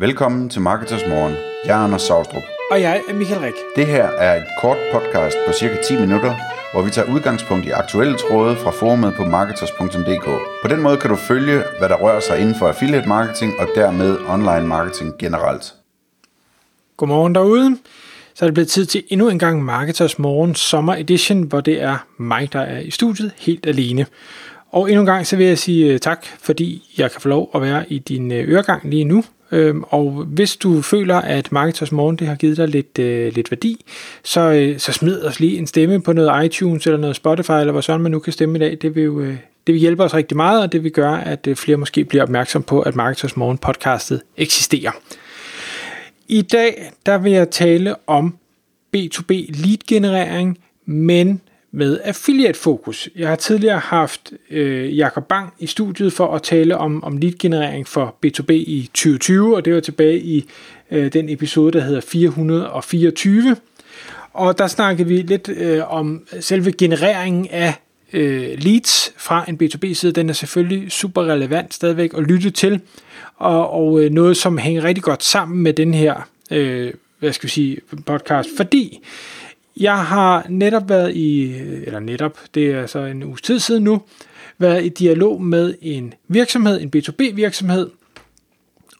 Velkommen til Marketers Morgen. Jeg er Anders Saustrup. Og jeg er Michael Rik. Det her er et kort podcast på cirka 10 minutter, hvor vi tager udgangspunkt i aktuelle tråde fra forumet på marketers.dk. På den måde kan du følge, hvad der rører sig inden for affiliate marketing og dermed online marketing generelt. Godmorgen derude. Så er det blevet tid til endnu en gang Marketers Morgen Sommer Edition, hvor det er mig, der er i studiet helt alene. Og endnu en gang så vil jeg sige øh, tak, fordi jeg kan få lov at være i din øh, øregang lige nu. Øhm, og hvis du føler, at Marketers Morgen det har givet dig lidt, øh, lidt værdi, så, øh, så smid os lige en stemme på noget iTunes eller noget Spotify, eller hvad sådan man nu kan stemme i dag. Det vil jo øh, det vil hjælpe os rigtig meget, og det vil gøre, at øh, flere måske bliver opmærksom på, at Marketers Morgen podcastet eksisterer. I dag der vil jeg tale om B2B lead generering, men med affiliate fokus. Jeg har tidligere haft øh, Jakob Bang i studiet for at tale om, om lead generering for B2B i 2020, og det var tilbage i øh, den episode, der hedder 424. Og der snakkede vi lidt øh, om selve genereringen af øh, leads fra en B2B-side. Den er selvfølgelig super relevant stadigvæk at lytte til, og, og øh, noget, som hænger rigtig godt sammen med den her øh, hvad skal vi sige, podcast, fordi jeg har netop været i, eller netop, det er så en uges tid siden nu, været i dialog med en virksomhed, en B2B virksomhed,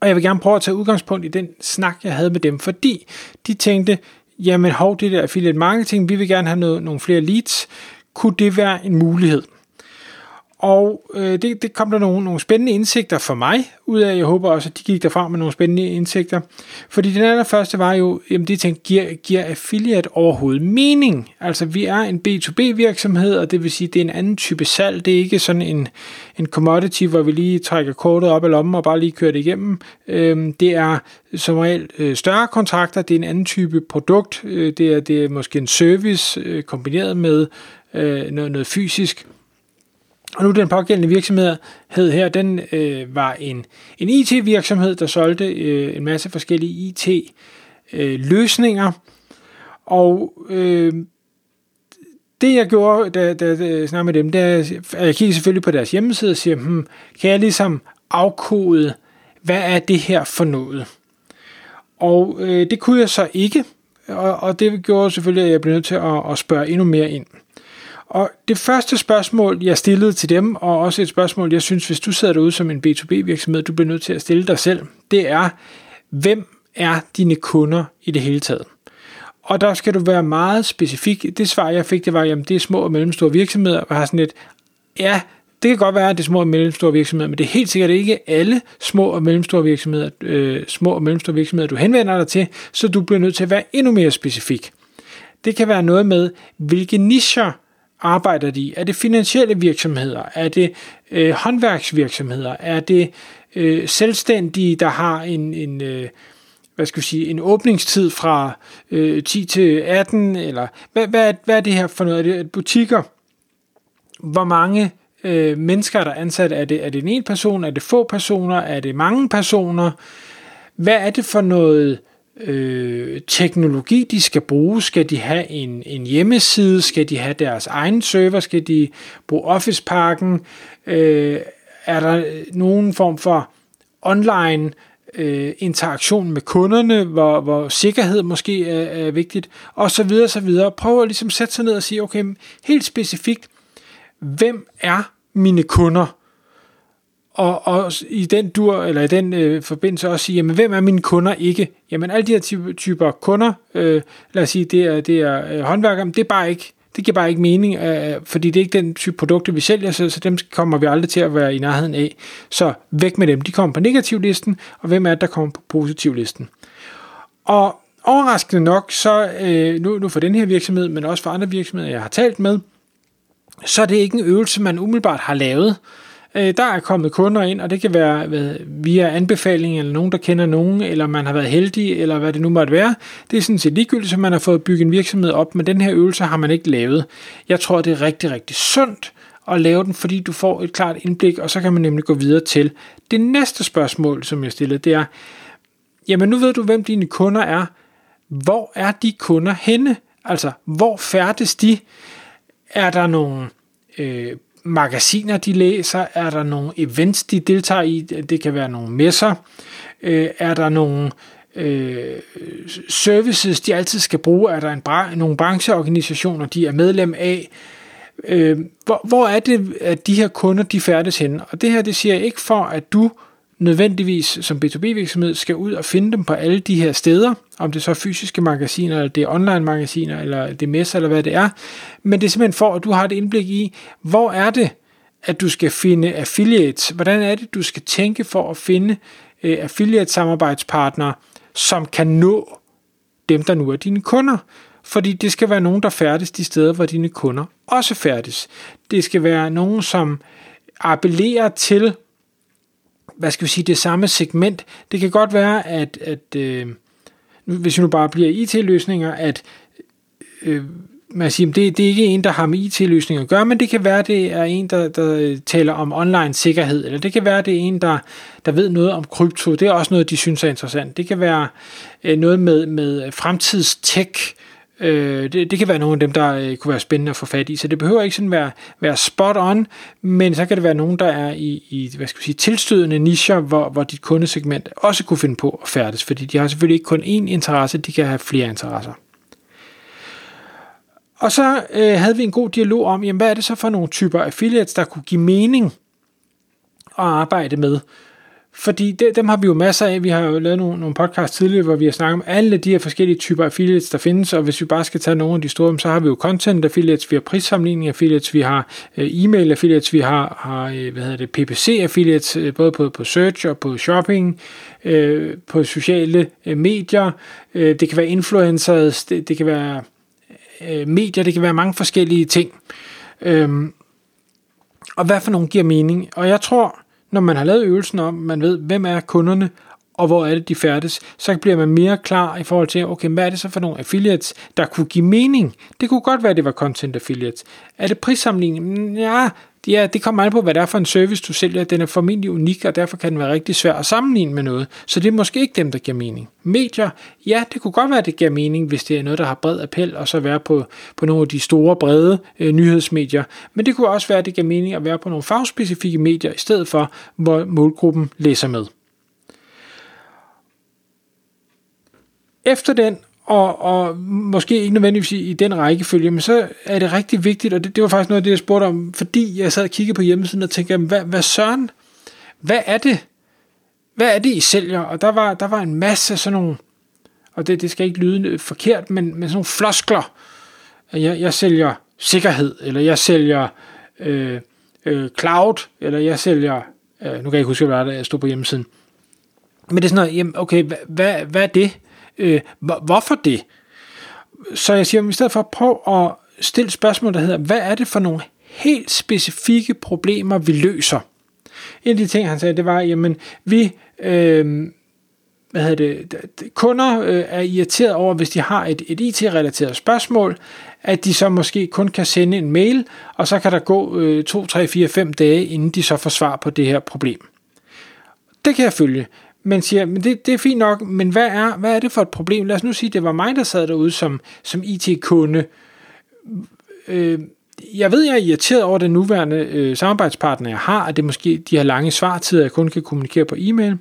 og jeg vil gerne prøve at tage udgangspunkt i den snak, jeg havde med dem, fordi de tænkte, jamen hov, det der affiliate marketing, vi vil gerne have noget, nogle flere leads, kunne det være en mulighed? Og øh, det, det kom der nogle, nogle spændende indsigter for mig ud af. Jeg håber også, at de gik derfra med nogle spændende indsigter. Fordi den allerførste var jo, jamen det tænkte, giver, giver affiliate overhovedet mening? Altså vi er en B2B virksomhed, og det vil sige, det er en anden type salg. Det er ikke sådan en, en commodity, hvor vi lige trækker kortet op af lommen og bare lige kører det igennem. Øh, det er som regel øh, større kontrakter, det er en anden type produkt. Øh, det, er, det er måske en service øh, kombineret med øh, noget, noget fysisk. Og nu den pågældende virksomhed hed her, den øh, var en, en IT-virksomhed, der solgte øh, en masse forskellige IT-løsninger. Øh, og øh, det jeg gjorde, da, da, da jeg snakkede med dem, det er, jeg kiggede selvfølgelig på deres hjemmeside og siger, hmm, kan jeg ligesom afkode, hvad er det her for noget? Og øh, det kunne jeg så ikke, og, og det gjorde selvfølgelig, at jeg blev nødt til at, at spørge endnu mere ind. Og det første spørgsmål, jeg stillede til dem, og også et spørgsmål, jeg synes, hvis du sidder derude som en B2B-virksomhed, du bliver nødt til at stille dig selv, det er, hvem er dine kunder i det hele taget? Og der skal du være meget specifik. Det svar, jeg fik, det var, jamen det er små og mellemstore virksomheder, og har sådan et, ja, det kan godt være, at det er små og mellemstore virksomheder, men det er helt sikkert ikke alle små og mellemstore virksomheder, øh, små og mellemstore virksomheder, du henvender dig til, så du bliver nødt til at være endnu mere specifik. Det kan være noget med, hvilke nischer arbejder de? Er det finansielle virksomheder? Er det øh, håndværksvirksomheder? Er det øh, selvstændige, der har en, en øh, hvad skal vi sige, en åbningstid fra øh, 10 til 18, eller hvad, hvad, hvad er det her for noget? Er det butikker? Hvor mange øh, mennesker er der ansat? Er det, er det en person? Er det få personer? Er det mange personer? Hvad er det for noget øh, teknologi, de skal bruge. Skal de have en, en hjemmeside? Skal de have deres egen server? Skal de bruge Office-pakken? Øh, er der nogen form for online øh, interaktion med kunderne, hvor, hvor sikkerhed måske er, er vigtigt, og så videre, så videre. Prøv at ligesom sætte sig ned og sige, okay, helt specifikt, hvem er mine kunder? Og, og i den dur, eller i den øh, forbindelse også sige, jamen hvem er mine kunder ikke? Jamen alle de her typer, typer kunder, øh, lad os sige, det er, det er øh, håndværkere, det er bare ikke, det giver bare ikke mening, øh, øh, fordi det er ikke den type produkter, vi sælger, så, så dem kommer vi aldrig til at være i nærheden af. Så væk med dem. De kommer på negativlisten, og hvem er det, der kommer på positivlisten? Og overraskende nok, så øh, nu, nu for den her virksomhed, men også for andre virksomheder, jeg har talt med, så er det ikke en øvelse, man umiddelbart har lavet. Øh, Øh, der er kommet kunder ind, og det kan være via anbefaling, eller nogen, der kender nogen, eller man har været heldig, eller hvad det nu måtte være. Det er sådan set ligegyldigt, så man har fået bygget en virksomhed op, men den her øvelse har man ikke lavet. Jeg tror, det er rigtig, rigtig sundt at lave den, fordi du får et klart indblik, og så kan man nemlig gå videre til det næste spørgsmål, som jeg stillede, det er, jamen nu ved du, hvem dine kunder er. Hvor er de kunder henne? Altså, hvor færdes de? Er der nogle øh, magasiner, de læser? Er der nogle events, de deltager i? Det kan være nogle messer. Øh, er der nogle øh, services, de altid skal bruge? Er der en bra- nogle brancheorganisationer, de er medlem af? Øh, hvor, hvor er det, at de her kunder, de færdes hen? Og det her, det siger jeg ikke for, at du nødvendigvis som B2B-virksomhed skal ud og finde dem på alle de her steder, om det så er fysiske magasiner, eller det er online magasiner, eller det er messer, eller hvad det er. Men det er simpelthen for, at du har et indblik i, hvor er det, at du skal finde affiliates? Hvordan er det, du skal tænke for at finde øh, affiliate-samarbejdspartnere, som kan nå dem, der nu er dine kunder? Fordi det skal være nogen, der færdes de steder, hvor dine kunder også færdes. Det skal være nogen, som appellerer til hvad skal vi sige, det samme segment. Det kan godt være, at, at øh, hvis vi nu bare bliver IT-løsninger, at øh, man siger, det, det er ikke en, der har med IT-løsninger at gøre, men det kan være, det er en, der, der taler om online sikkerhed, eller det kan være, det er en, der, der ved noget om krypto. Det er også noget, de synes er interessant. Det kan være øh, noget med, med fremtidstech, Øh, det, det kan være nogle af dem, der øh, kunne være spændende at få fat i, så det behøver ikke sådan være, være spot on, men så kan det være nogen, der er i, i hvad skal vi sige, tilstødende nischer, hvor, hvor dit kundesegment også kunne finde på at færdes, fordi de har selvfølgelig ikke kun én interesse, de kan have flere interesser. Og så øh, havde vi en god dialog om, jamen, hvad er det så for nogle typer affiliates, der kunne give mening at arbejde med. Fordi det, dem har vi jo masser af. Vi har jo lavet nogle, nogle podcasts tidligere, hvor vi har snakket om alle de her forskellige typer affiliates, der findes. Og hvis vi bare skal tage nogle af de store, så har vi jo content affiliates, vi har prissammenligning affiliates, vi har øh, e-mail affiliates, vi har, har øh, hvad hedder det, PPC affiliates, øh, både på, på search og på shopping, øh, på sociale øh, medier. Øh, det kan være influencers, det, det kan være øh, medier, det kan være mange forskellige ting. Øh, og hvad for nogle giver mening? Og jeg tror, når man har lavet øvelsen om, man ved, hvem er kunderne, og hvor er det, de færdes, så bliver man mere klar i forhold til, okay, hvad er det så for nogle affiliates, der kunne give mening? Det kunne godt være, at det var content affiliates. Er det prissammenligning? Ja, Ja, det kommer an på, hvad det er for en service, du sælger. Den er formentlig unik, og derfor kan den være rigtig svær at sammenligne med noget. Så det er måske ikke dem, der giver mening. Medier, ja, det kunne godt være, at det giver mening, hvis det er noget, der har bred appel, og så være på, på nogle af de store, brede øh, nyhedsmedier. Men det kunne også være, at det giver mening at være på nogle fagspecifikke medier, i stedet for, hvor målgruppen læser med. Efter den og, og måske ikke nødvendigvis i den rækkefølge, men så er det rigtig vigtigt, og det, det var faktisk noget af det, jeg spurgte om, fordi jeg sad og kiggede på hjemmesiden og tænkte, hvad, hvad søren, hvad er det, hvad er det, I sælger? Og der var, der var en masse sådan nogle, og det, det skal ikke lyde forkert, men, men sådan nogle floskler. Jeg, jeg sælger sikkerhed, eller jeg sælger øh, øh, cloud, eller jeg sælger, øh, nu kan jeg ikke huske, hvad der stod på hjemmesiden. Men det er sådan noget, jamen, okay, hvad, hvad, hvad er det? Øh, hvorfor det? Så jeg siger, i stedet for at prøve at stille spørgsmål, der hedder, hvad er det for nogle helt specifikke problemer, vi løser? En af de ting, han sagde, det var, jamen, vi, øh, hvad hedder det, kunder øh, er irriteret over, hvis de har et, et IT-relateret spørgsmål, at de så måske kun kan sende en mail, og så kan der gå øh, 2, 3, 4, 5 dage, inden de så får svar på det her problem. Det kan jeg følge men siger, men det, det er fint nok, men hvad er, hvad er det for et problem? Lad os nu sige, det var mig, der sad derude som, som IT-kunde. Øh, jeg ved, jeg er irriteret over den nuværende øh, samarbejdspartner, jeg har, at det måske de har lange svartider, jeg kun kan kommunikere på e-mail.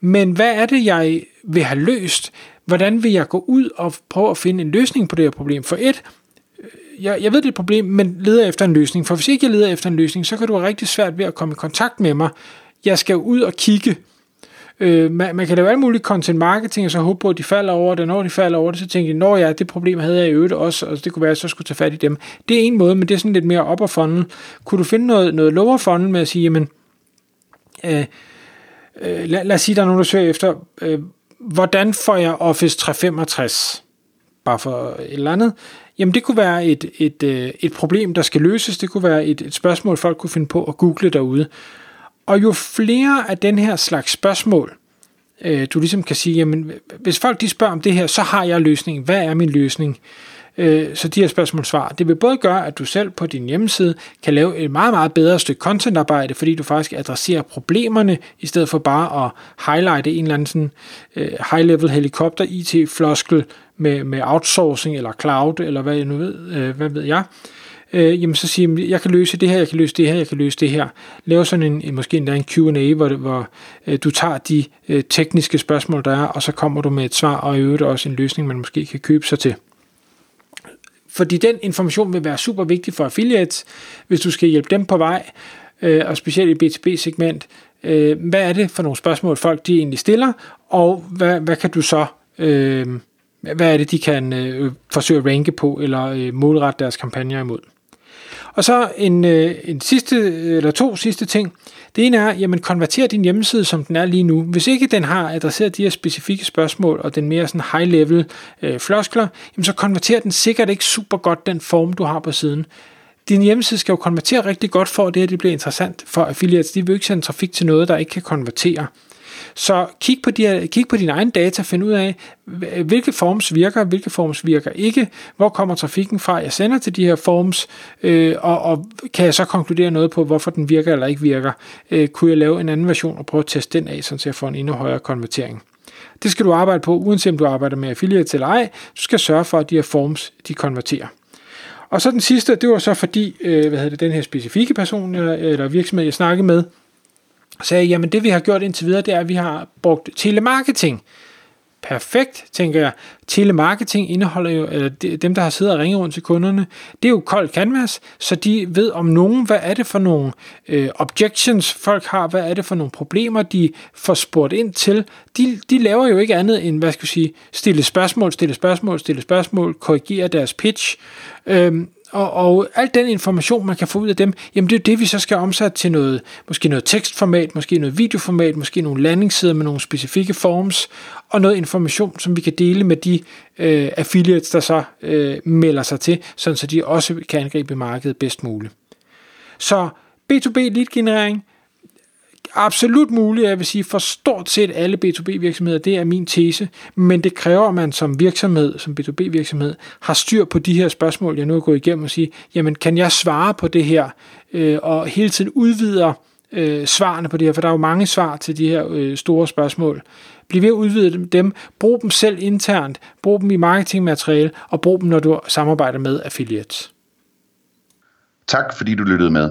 Men hvad er det, jeg vil have løst? Hvordan vil jeg gå ud og prøve at finde en løsning på det her problem? For et, øh, jeg, jeg ved, det er et problem, men leder efter en løsning. For hvis ikke jeg leder efter en løsning, så kan du have rigtig svært ved at komme i kontakt med mig. Jeg skal ud og kigge Øh, man, man kan lave alt muligt content marketing, og så håbe på, at de falder over det. Når de falder over det, så tænker de, når ja, det problem havde jeg i øvrigt også, og det kunne være, at jeg så skulle tage fat i dem. Det er en måde, men det er sådan lidt mere op og funnel. Kunne du finde noget, noget lower funnel med at sige, jamen, øh, øh, lad, lad os sige, der er nogen, der søger efter, øh, hvordan får jeg Office 365? Bare for et eller andet. Jamen det kunne være et, et, øh, et problem, der skal løses. Det kunne være et, et spørgsmål, folk kunne finde på at google derude. Og jo flere af den her slags spørgsmål, øh, du ligesom kan sige, jamen, hvis folk de spørger om det her, så har jeg løsningen. Hvad er min løsning? Øh, så de her spørgsmål svar. Det vil både gøre, at du selv på din hjemmeside kan lave et meget, meget bedre stykke contentarbejde, fordi du faktisk adresserer problemerne, i stedet for bare at highlighte en eller anden sådan, øh, high-level helikopter IT-floskel med, med outsourcing eller cloud, eller hvad jeg nu ved, øh, hvad ved jeg øh, jamen så sige, jeg kan løse det her, jeg kan løse det her, jeg kan løse det her. Lav sådan en, en måske endda en Q&A, hvor, hvor øh, du tager de øh, tekniske spørgsmål, der er, og så kommer du med et svar, og i øvrigt også en løsning, man måske kan købe sig til. Fordi den information vil være super vigtig for affiliates, hvis du skal hjælpe dem på vej, øh, og specielt i B2B-segment. Øh, hvad er det for nogle spørgsmål, folk de egentlig stiller, og hvad, hvad kan du så... Øh, hvad er det, de kan øh, forsøge at ranke på, eller øh, målrette deres kampagner imod. Og så en, øh, en sidste, eller to sidste ting. Det ene er, jamen konverter din hjemmeside, som den er lige nu. Hvis ikke den har adresseret de her specifikke spørgsmål, og den mere sådan high-level øh, floskler, jamen så konverterer den sikkert ikke super godt den form, du har på siden. Din hjemmeside skal jo konvertere rigtig godt for, at det her det bliver interessant for affiliates. De vil ikke sende trafik til noget, der ikke kan konvertere. Så kig på, de her, kig på dine egne data, find ud af, hvilke forms virker, hvilke forms virker ikke, hvor kommer trafikken fra, jeg sender til de her forms, øh, og, og kan jeg så konkludere noget på, hvorfor den virker eller ikke virker. Øh, kunne jeg lave en anden version og prøve at teste den af, så jeg får en endnu højere konvertering. Det skal du arbejde på, uanset om du arbejder med affiliate eller ej. Du skal sørge for, at de her forms, de konverterer. Og så den sidste, det var så fordi, øh, hvad hedder det, den her specifikke person eller virksomhed, jeg snakkede med, sagde, jamen det vi har gjort indtil videre, det er, at vi har brugt telemarketing. Perfekt, tænker jeg. Telemarketing indeholder jo, eller dem, der har siddet og ringet rundt til kunderne, det er jo kold canvas, så de ved om nogen, hvad er det for nogle øh, objections, folk har, hvad er det for nogle problemer, de får spurgt ind til. De, de laver jo ikke andet end, hvad skal jeg sige, stille spørgsmål, stille spørgsmål, stille spørgsmål, korrigere deres pitch. Øhm, og, og al den information, man kan få ud af dem, jamen det er det, vi så skal omsætte til noget, måske noget tekstformat, måske noget videoformat, måske nogle landingssider med nogle specifikke forms, og noget information, som vi kan dele med de øh, affiliates, der så øh, melder sig til, sådan så de også kan angribe markedet bedst muligt. Så B2B lead generering, absolut muligt, jeg vil sige, for stort set alle B2B-virksomheder, det er min tese, men det kræver, at man som virksomhed, som B2B-virksomhed, har styr på de her spørgsmål, jeg nu har gået igennem og sige, jamen kan jeg svare på det her, øh, og hele tiden udvider øh, svarene på det her, for der er jo mange svar til de her øh, store spørgsmål. Bliv ved at udvide dem, brug dem selv internt, brug dem i marketingmateriale, og brug dem, når du samarbejder med affiliates. Tak fordi du lyttede med.